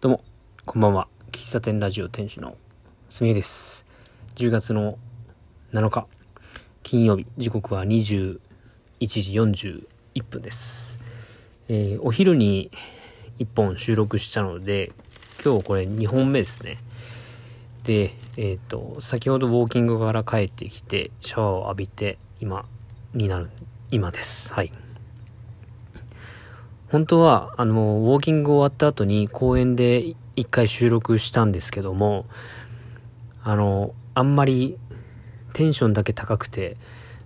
どうも、こんばんは。喫茶店ラジオ店主のすみえです。10月の7日、金曜日、時刻は21時41分です。えーお昼に1本収録したので、今日これ2本目ですね。で、えっ、と、先ほどウォーキングから帰ってきて、シャワーを浴びて、今になる、今です。はい。本当は、あの、ウォーキング終わった後に公園で一回収録したんですけども、あの、あんまりテンションだけ高くて、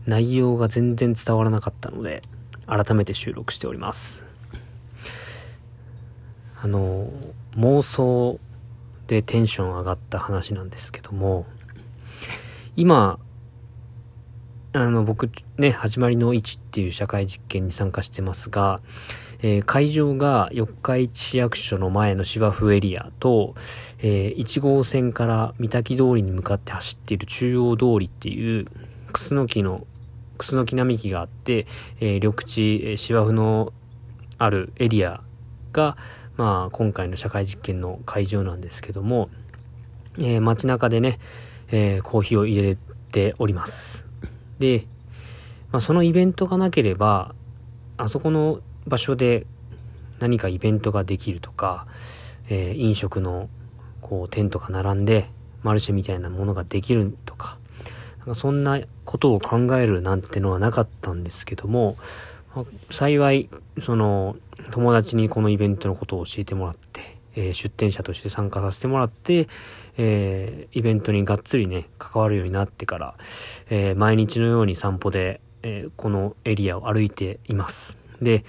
内容が全然伝わらなかったので、改めて収録しております。あの、妄想でテンション上がった話なんですけども、今、あの、僕ね、始まりの1っていう社会実験に参加してますが、えー会場が四日市市役所の前の芝生エリアと、えー1号線から三滝通りに向かって走っている中央通りっていう、クスノキの、クスノキ並木があって、えー緑地、芝生のあるエリアが、まあ、今回の社会実験の会場なんですけども、えー街中でね、えーコーヒーを入れております。で、まあ、そのイベントがなければ、あそこの場所で何かイベントができるとか、えー飲食のこうテントが並んでマルシェみたいなものができるとか、なんかそんなことを考えるなんてのはなかったんですけども、まあ幸い、その友達にこのイベントのことを教えてもらって、えー出店者として参加させてもらって、えーイベントにがっつりね、関わるようになってから、え毎日のように散歩で、えこのエリアを歩いています。で、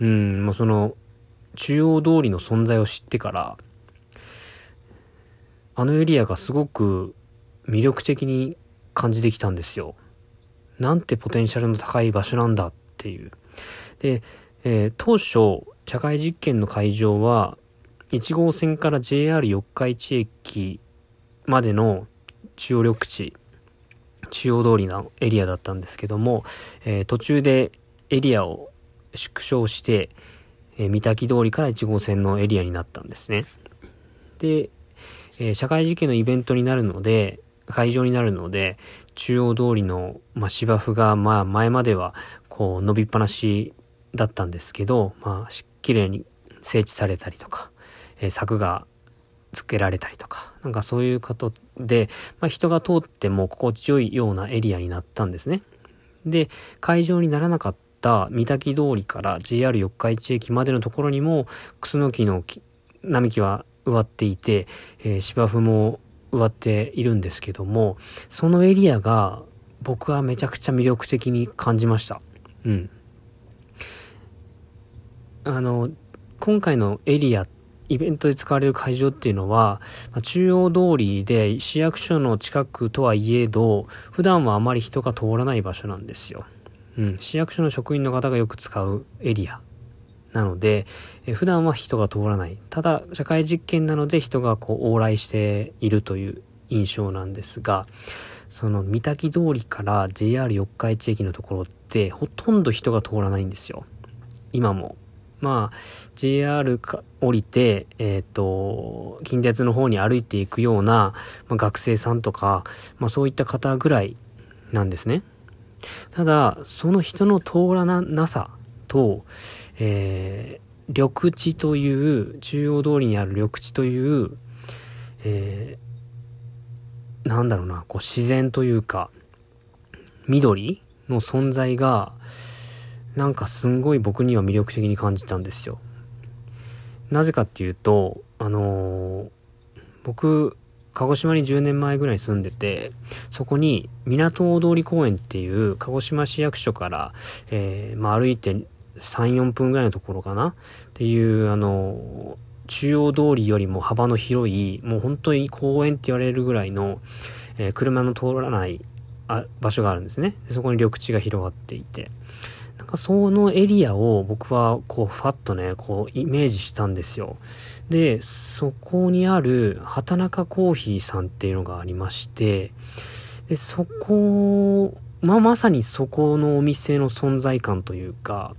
うん、もうその、中央通りの存在を知ってから、あのエリアがすごく魅力的に感じてきたんですよ。なんてポテンシャルの高い場所なんだっていう。で、えー当初、社会実験の会場は、1号線から JR 四日市駅までの中央緑地、中央通りのエリアだったんですけども、えー途中でエリアを縮小して、えー三滝通りから1号線のエリアになったんですね。で、えー社会実験のイベントになるので、会場になるので、中央通りの、まあ、芝生が、まあ、前までは、こう、伸びっぱなしだったんですけど、まあ、綺麗に整地されたりとか、えー柵がつけられたりとか、なんかそういうことで、まあ、人が通っても心地よいようなエリアになったんですね。で、会場にならなかった三滝通りから JR 四日市駅までのところにも、クスノキの木並木は植わっていて、えー芝生も植わっているんですけども、そのエリアが僕はめちゃくちゃ魅力的に感じました。うん。あの、今回のエリアって、イベントで使われる会場っていうのは、ま中央通りで市役所の近くとはいえど、普段はあまり人が通らない場所なんですよ。うん、市役所の職員の方がよく使うエリアなので、え普段は人が通らない。ただ、社会実験なので人がこう往来しているという印象なんですが、その三滝通りから JR 四日市駅のところってほとんど人が通らないんですよ。今も。まあ、JR か降りて、えっ、と、近鉄の方に歩いていくような、まあ、学生さんとか、まあそういった方ぐらいなんですね。ただ、その人の通らななさと、えー緑地という、中央通りにある緑地という、えーなんだろうな、こう自然というか、緑の存在が、なんかすんごい僕には魅力的に感じたんですよ。なぜかっていうと、あのー僕、鹿児島に10年前ぐらいに住んでて、そこに港大通公園っていう鹿児島市役所から、えーまあ歩いて3、4分ぐらいのところかな？っていう、あのー中央通りよりも幅の広い、もう本当に公園って言われるぐらいの、えー車の通らないあ場所があるんですね。そこに緑地が広がっていて。んかそのエリアを僕はこうファッとね、こうイメージしたんですよ。で、そこにある畑中コーヒーさんっていうのがありまして、で、そこ、まあ、まさにそこのお店の存在感というか、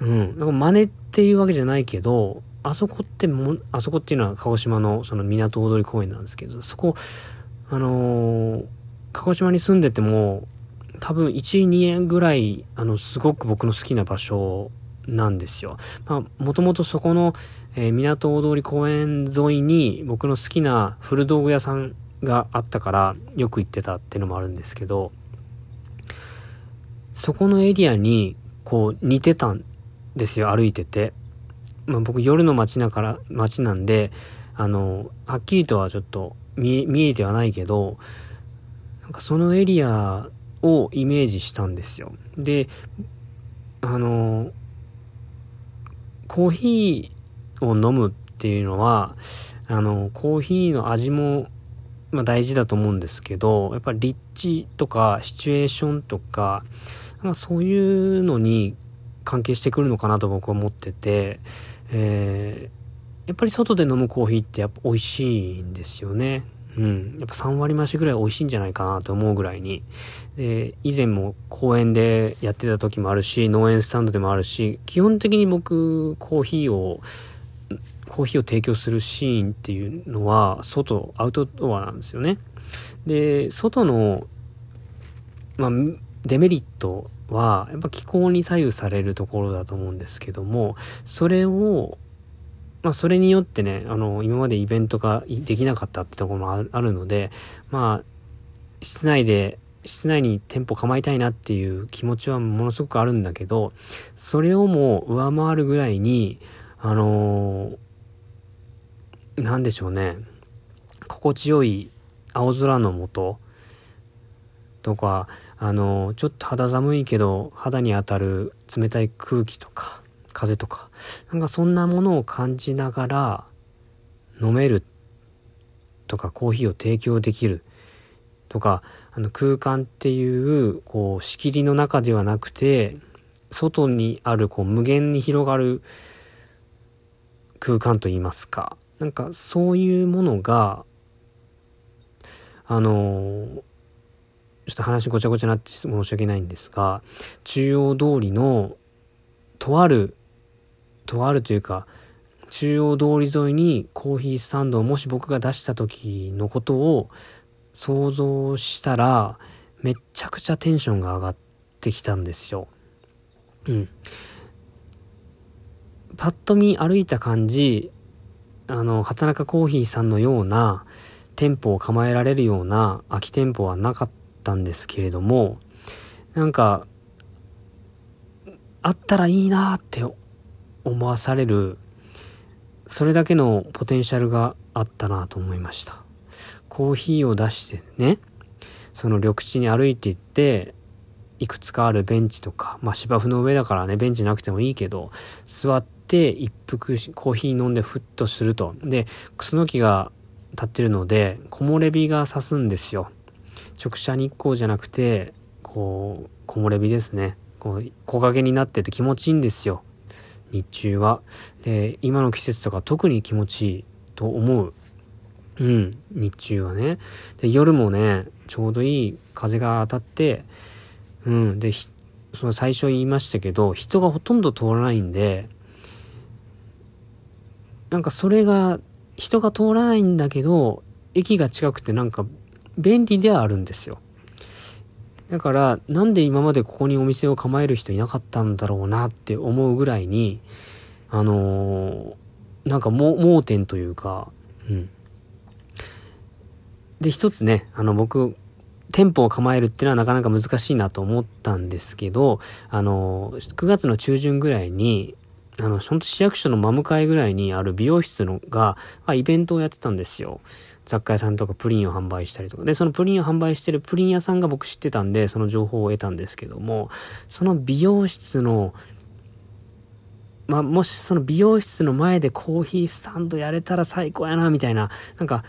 うん。なんか真似っていうわけじゃないけど、あそこっても、あそこっていうのは鹿児島のその港大通公園なんですけど、そこ、あのー、鹿児島に住んでても、多分1、2円ぐらい、あの、すごく僕の好きな場所なんですよ。まあ、もともとそこの、えー、港大通公園沿いに僕の好きな古道具屋さんがあったからよく行ってたっていうのもあるんですけど、そこのエリアにこう似てたんですよ、歩いてて。まあ、僕夜の街だから、街なんで、あの、はっきりとはちょっと見見えてはないけど、なんかそのエリアをイメージしたんですよ。で、あの、コーヒーを飲むっていうのは、あの、コーヒーの味も、まあ、大事だと思うんですけど、やっぱり立地とかシチュエーションとか、なんかそういうのに関係してくるのかなと僕は思ってて、えー、やっぱり外で飲むコーヒーってやっぱ美味しいんですよね。うん。やっぱ3割増しぐらい美味しいんじゃないかなと思うぐらいに。で、以前も公園でやってた時もあるし、農園スタンドでもあるし、基本的に僕、コーヒーを、コーヒーを提供するシーンっていうのは、外、アウトドアなんですよね。で、外の、まあ、デメリットは、やっぱ気候に左右されるところだと思うんですけども、それを、まあ、それによってね、あの、今までイベントができなかったってところもあるので、まあ、室内で、室内に店舗構えたいなっていう気持ちはものすごくあるんだけど、それをもう上回るぐらいに、あのー、なんでしょうね、心地よい青空の下、とか、あのー、ちょっと肌寒いけど、肌に当たる冷たい空気とか、風とか、なんかそんなものを感じながら飲めるとかコーヒーを提供できるとか、あの空間っていうこう仕切りの中ではなくて、外にあるこう無限に広がる空間といいますか、なんかそういうものが、あのちょっと話ごちゃごちゃになって申し訳ないんですが、中央通りのとあるとあるというか中央通り沿いにコーヒースタンドをもし僕が出した時のことを想像したらめっちゃくちゃテンションが上がってきたんですよ。うん。パッと見歩いた感じあの畑中コーヒーさんのような店舗を構えられるような空き店舗はなかったんですけれどもなんかあったらいいなって思わされるそれだけのポテンシャルがあったなと思いました。コーヒーを出してねその緑地に歩いていっていくつかあるベンチとかまあ芝生の上だからねベンチなくてもいいけど座って一服コーヒー飲んでふっとすると。でクスノキが立ってるので木漏れ日が差すんですよ。直射日光じゃなくてこう木漏れ日ですね。こう木陰になってて気持ちいいんですよ。日中は。で、今の季節とか特に気持ちいいと思う。うん、日中はね。で、夜もね、ちょうどいい風が当たって、うん、で、その最初言いましたけど、人がほとんど通らないんで、なんかそれが、人が通らないんだけど、駅が近くてなんか便利ではあるんですよ。だから、なんで今までここにお店を構える人いなかったんだろうなって思うぐらいに、あのー、なんか盲点というか、うん。で、一つね、あの僕、店舗を構えるっていうのはなかなか難しいなと思ったんですけど、あの、9月の中旬ぐらいに、あの、ほんと市役所の真向かいぐらいにある美容室のが、あ、イベントをやってたんですよ。雑貨屋さんとかプリンを販売したりとか。で、そのプリンを販売してるプリン屋さんが僕知ってたんで、その情報を得たんですけども、その美容室の、まあ、もしその美容室の前でコーヒースタンドやれたら最高やな、みたいな、なんか、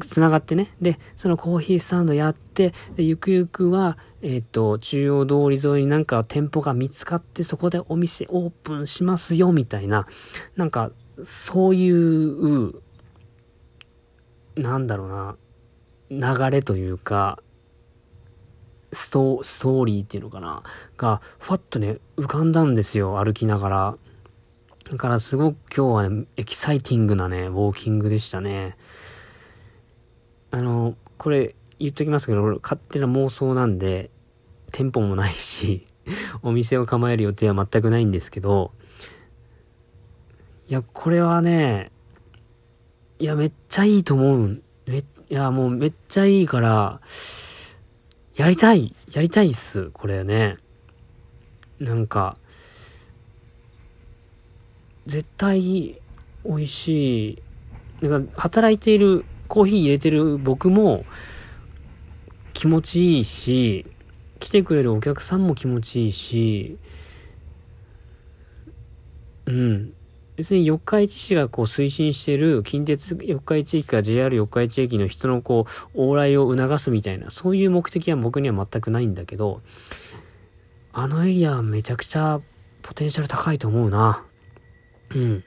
つながってね。で、そのコーヒースタンドやって、でゆくゆくは、えっ、ー、と、中央通り沿いになんか店舗が見つかって、そこでお店オープンしますよ、みたいな、なんか、そういう、なんだろうな、流れというか、ストストーリーっていうのかなが、ふわっとね、浮かんだんですよ、歩きながら。だからすごく今日はね、エキサイティングなね、ウォーキングでしたね。これ言っときますけど、勝手な妄想なんで、店舗もないし、お店を構える予定は全くないんですけど、いや、これはね、いや、めっちゃいいと思う。め、いや、もうめっちゃいいから、やりたい、やりたいっす、これね。なんか、絶対美味しい。なんか、働いている、コーヒー入れてる僕も気持ちいいし、来てくれるお客さんも気持ちいいし、うん。別に四日市市がこう推進してる近鉄四日市駅か JR 四日市駅の人のこう往来を促すみたいな、そういう目的は僕には全くないんだけど、あのエリアめちゃくちゃポテンシャル高いと思うな。うん。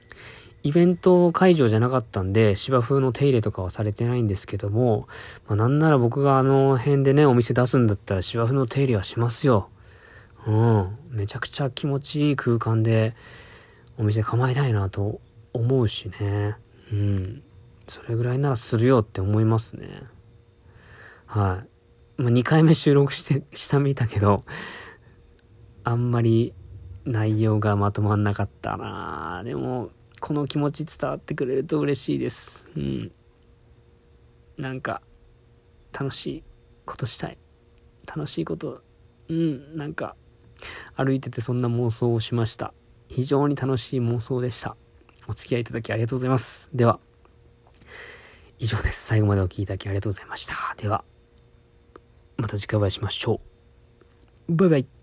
イベント会場じゃなかったんで、芝生の手入れとかはされてないんですけども、まあ、なんなら僕があの辺でね、お店出すんだったら芝生の手入れはしますよ。うん。めちゃくちゃ気持ちいい空間で、お店構えたいなと思うしね。うん。それぐらいならするよって思いますね。はい。まあ、2回目収録して、したみたけど、あんまり内容がまとまんなかったなでも、この気持ち伝わってくれると嬉しいです。うん。なんか、楽しいことしたい。楽しいこと、うん、なんか、歩いててそんな妄想をしました。非常に楽しい妄想でした。お付き合いいただきありがとうございます。では、以上です。最後までお聴きいただきありがとうございました。では、また次回お会いしましょう。バイバイ。